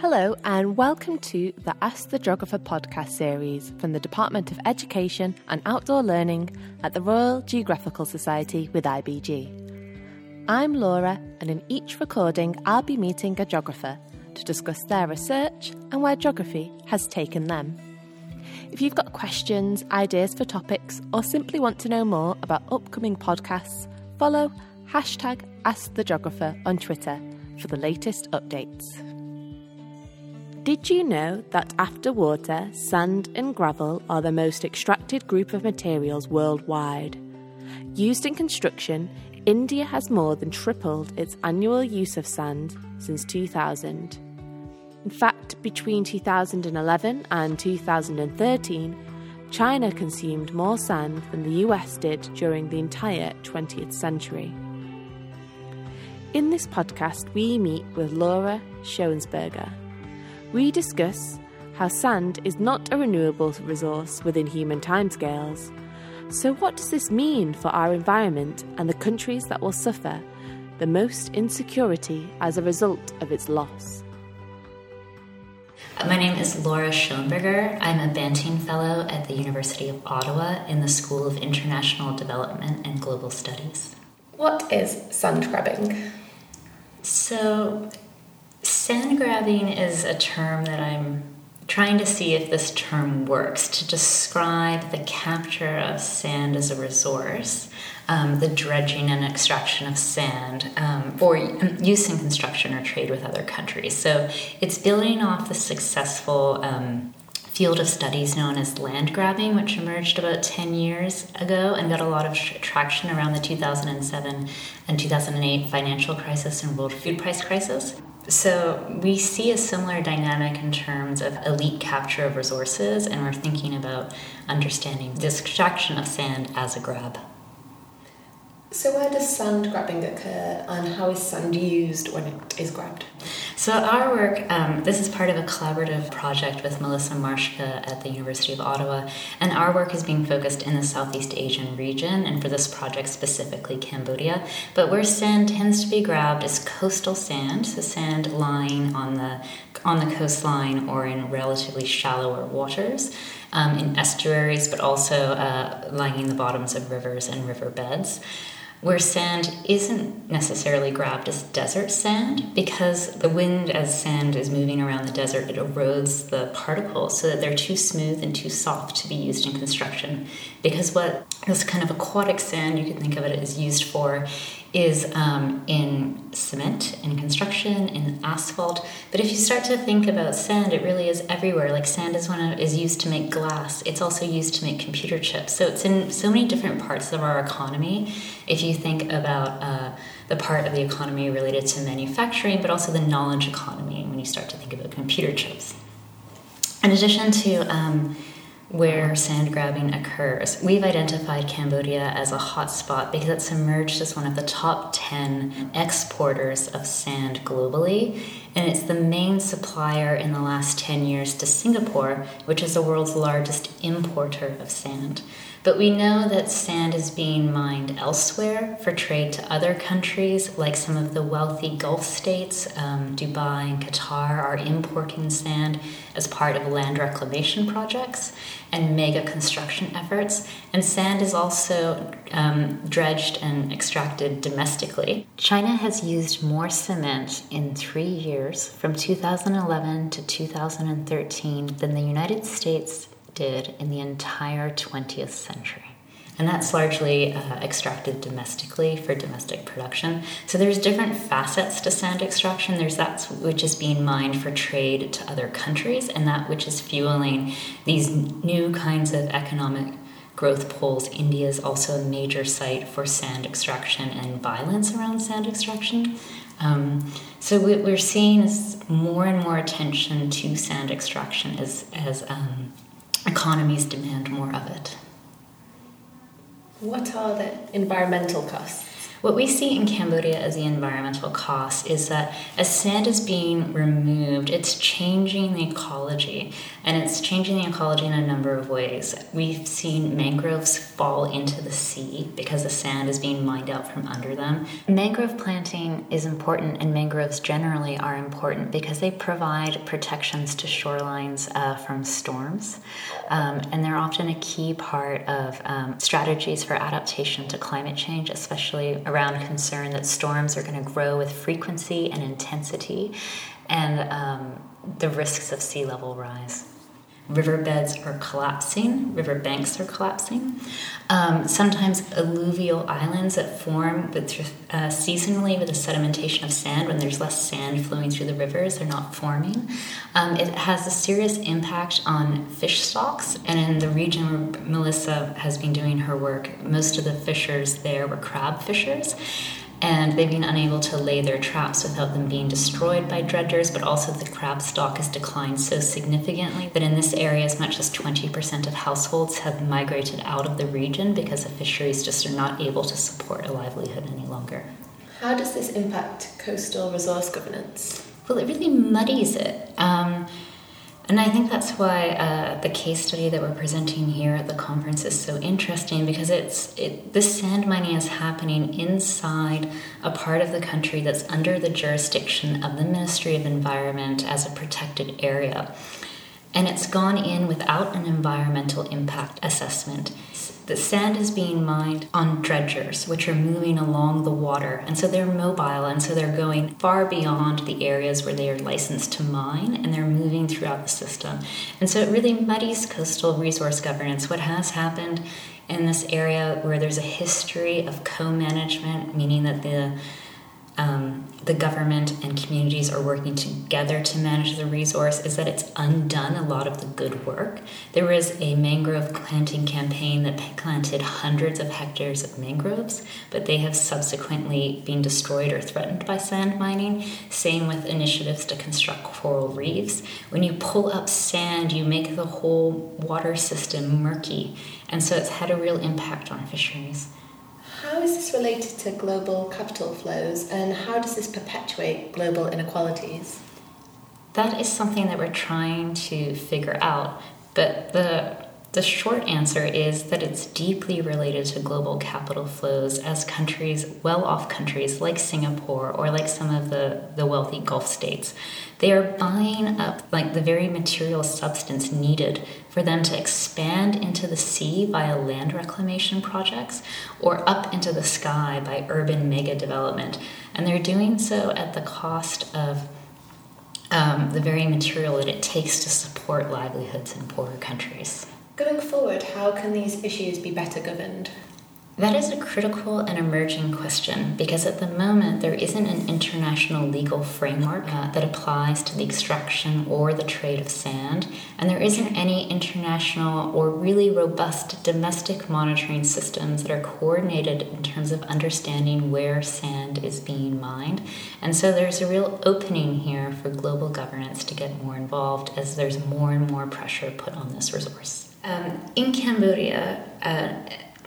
Hello, and welcome to the Ask the Geographer podcast series from the Department of Education and Outdoor Learning at the Royal Geographical Society with IBG. I'm Laura, and in each recording, I'll be meeting a geographer to discuss their research and where geography has taken them. If you've got questions, ideas for topics, or simply want to know more about upcoming podcasts, follow hashtag AskTheGeographer on Twitter for the latest updates. Did you know that after water, sand and gravel are the most extracted group of materials worldwide? Used in construction, India has more than tripled its annual use of sand since 2000. In fact, between 2011 and 2013, China consumed more sand than the US did during the entire 20th century. In this podcast, we meet with Laura Schoenberger we discuss how sand is not a renewable resource within human timescales. So, what does this mean for our environment and the countries that will suffer the most insecurity as a result of its loss? Uh, my name is Laura Schoenberger. I'm a Banting Fellow at the University of Ottawa in the School of International Development and Global Studies. What is sand grabbing? So, Sand grabbing is a term that I'm trying to see if this term works to describe the capture of sand as a resource, um, the dredging and extraction of sand um, for use in construction or trade with other countries. So it's building off the successful. Um, field of studies known as land grabbing, which emerged about 10 years ago and got a lot of traction around the 2007 and 2008 financial crisis and world food price crisis. So we see a similar dynamic in terms of elite capture of resources, and we're thinking about understanding the extraction of sand as a grab. So, where does sand grabbing occur and how is sand used when it is grabbed? So, our work, um, this is part of a collaborative project with Melissa Marschke at the University of Ottawa, and our work is being focused in the Southeast Asian region, and for this project specifically Cambodia. But where sand tends to be grabbed is coastal sand, so sand lying on the on the coastline or in relatively shallower waters. Um, in estuaries, but also uh, lying in the bottoms of rivers and riverbeds where sand isn't necessarily grabbed as desert sand because the wind, as sand is moving around the desert, it erodes the particles so that they're too smooth and too soft to be used in construction. Because what this kind of aquatic sand, you can think of it as used for, is um, in cement, in construction, in asphalt. But if you start to think about sand, it really is everywhere. Like sand is one of, is used to make glass. It's also used to make computer chips. So it's in so many different parts of our economy. If you think about uh, the part of the economy related to manufacturing, but also the knowledge economy when you start to think about computer chips. In addition to um, where sand grabbing occurs. We've identified Cambodia as a hotspot because it's emerged as one of the top 10 exporters of sand globally, and it's the main supplier in the last 10 years to Singapore, which is the world's largest importer of sand. But we know that sand is being mined elsewhere for trade to other countries, like some of the wealthy Gulf states. Um, Dubai and Qatar are importing sand as part of land reclamation projects and mega construction efforts. And sand is also um, dredged and extracted domestically. China has used more cement in three years, from 2011 to 2013, than the United States did in the entire 20th century. And that's largely uh, extracted domestically for domestic production. So there's different facets to sand extraction. There's that which is being mined for trade to other countries, and that which is fueling these new kinds of economic growth poles. India is also a major site for sand extraction and violence around sand extraction. Um, so what we're seeing is more and more attention to sand extraction as, as um, economies demand more of it. What are the environmental costs? What we see in Cambodia as the environmental cost is that as sand is being removed, it's changing the ecology, and it's changing the ecology in a number of ways. We've seen mangroves fall into the sea because the sand is being mined out from under them. Mangrove planting is important, and mangroves generally are important because they provide protections to shorelines uh, from storms, um, and they're often a key part of um, strategies for adaptation to climate change, especially around concern that storms are going to grow with frequency and intensity and um, the risks of sea level rise riverbeds are collapsing, river banks are collapsing. Um, sometimes alluvial islands that form with, uh, seasonally with the sedimentation of sand when there's less sand flowing through the rivers, they're not forming. Um, it has a serious impact on fish stocks, and in the region where Melissa has been doing her work, most of the fishers there were crab fishers and they've been unable to lay their traps without them being destroyed by dredgers, but also the crab stock has declined so significantly that in this area, as much as 20% of households have migrated out of the region because the fisheries just are not able to support a livelihood any longer. How does this impact coastal resource governance? Well, it really muddies it. Um, and I think that's why uh, the case study that we're presenting here at the conference is so interesting because it's it, this sand mining is happening inside a part of the country that's under the jurisdiction of the Ministry of Environment as a protected area. And it's gone in without an environmental impact assessment. The sand is being mined on dredgers, which are moving along the water. And so they're mobile, and so they're going far beyond the areas where they are licensed to mine, and they're moving throughout the system. And so it really muddies coastal resource governance. What has happened in this area where there's a history of co management, meaning that the the government and communities are working together to manage the resource is that it's undone a lot of the good work. There was a mangrove planting campaign that planted hundreds of hectares of mangroves, but they have subsequently been destroyed or threatened by sand mining. Same with initiatives to construct coral reefs. When you pull up sand, you make the whole water system murky, and so it's had a real impact on fisheries. How is this related to global capital flows and how does this perpetuate global inequalities? That is something that we're trying to figure out, but the the short answer is that it's deeply related to global capital flows as countries, well off countries like Singapore or like some of the, the wealthy Gulf states, they are buying up like the very material substance needed for them to expand into the sea via land reclamation projects or up into the sky by urban mega development. And they're doing so at the cost of um, the very material that it takes to support livelihoods in poorer countries. Going forward, how can these issues be better governed? That is a critical and emerging question because at the moment there isn't an international legal framework uh, that applies to the extraction or the trade of sand, and there isn't any international or really robust domestic monitoring systems that are coordinated in terms of understanding where sand is being mined. And so there's a real opening here for global governance to get more involved as there's more and more pressure put on this resource. Um, in Cambodia, uh,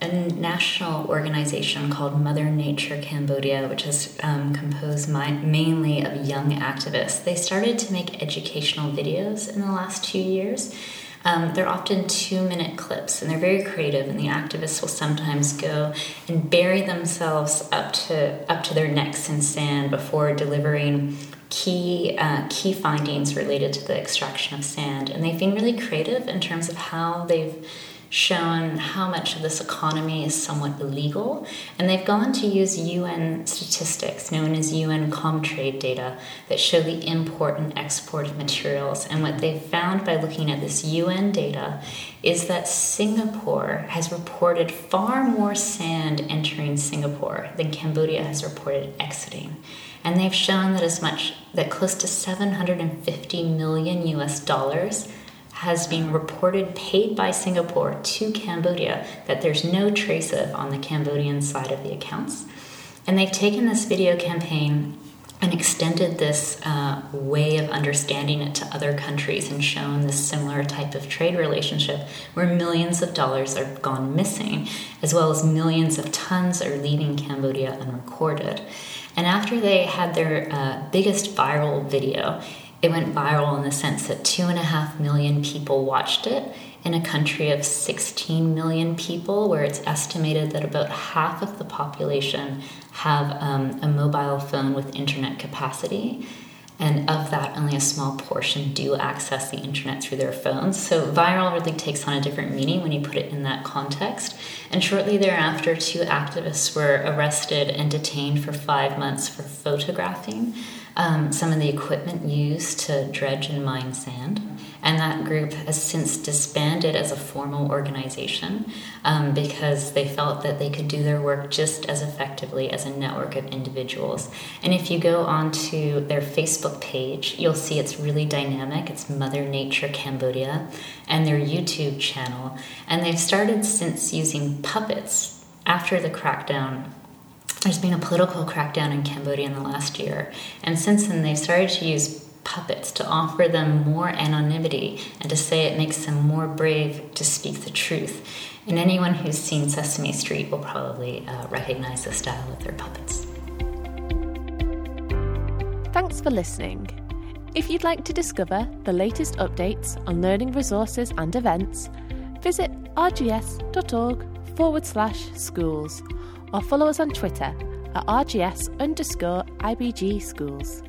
a national organization called Mother Nature Cambodia, which is um, composed my, mainly of young activists, they started to make educational videos in the last two years. Um, they're often two minute clips and they're very creative, and the activists will sometimes go and bury themselves up to, up to their necks in sand before delivering key uh, key findings related to the extraction of sand, and they've been really creative in terms of how they've shown how much of this economy is somewhat illegal, and they've gone to use UN statistics known as UN Comtrade data that show the import and export of materials. And what they've found by looking at this UN data is that Singapore has reported far more sand entering Singapore than Cambodia has reported exiting and they've shown that as much that close to 750 million US dollars has been reported paid by Singapore to Cambodia that there's no trace of on the Cambodian side of the accounts. And they've taken this video campaign and extended this uh, way of understanding it to other countries and shown this similar type of trade relationship where millions of dollars are gone missing, as well as millions of tons are leaving Cambodia unrecorded. And after they had their uh, biggest viral video, it went viral in the sense that two and a half million people watched it in a country of 16 million people, where it's estimated that about half of the population have um, a mobile phone with internet capacity. And of that, only a small portion do access the internet through their phones. So, viral really takes on a different meaning when you put it in that context. And shortly thereafter, two activists were arrested and detained for five months for photographing um, some of the equipment used to dredge and mine sand. And that group has since disbanded as a formal organization um, because they felt that they could do their work just as effectively as a network of individuals. And if you go onto their Facebook page, you'll see it's really dynamic. It's Mother Nature Cambodia and their YouTube channel. And they've started since using puppets after the crackdown there's been a political crackdown in Cambodia in the last year, and since then they've started to use puppets to offer them more anonymity and to say it makes them more brave to speak the truth. And anyone who's seen Sesame Street will probably uh, recognize the style of their puppets. Thanks for listening. If you'd like to discover the latest updates on learning resources and events, visit rgs.org forward slash schools or follow us on Twitter at rgs underscore IBG schools.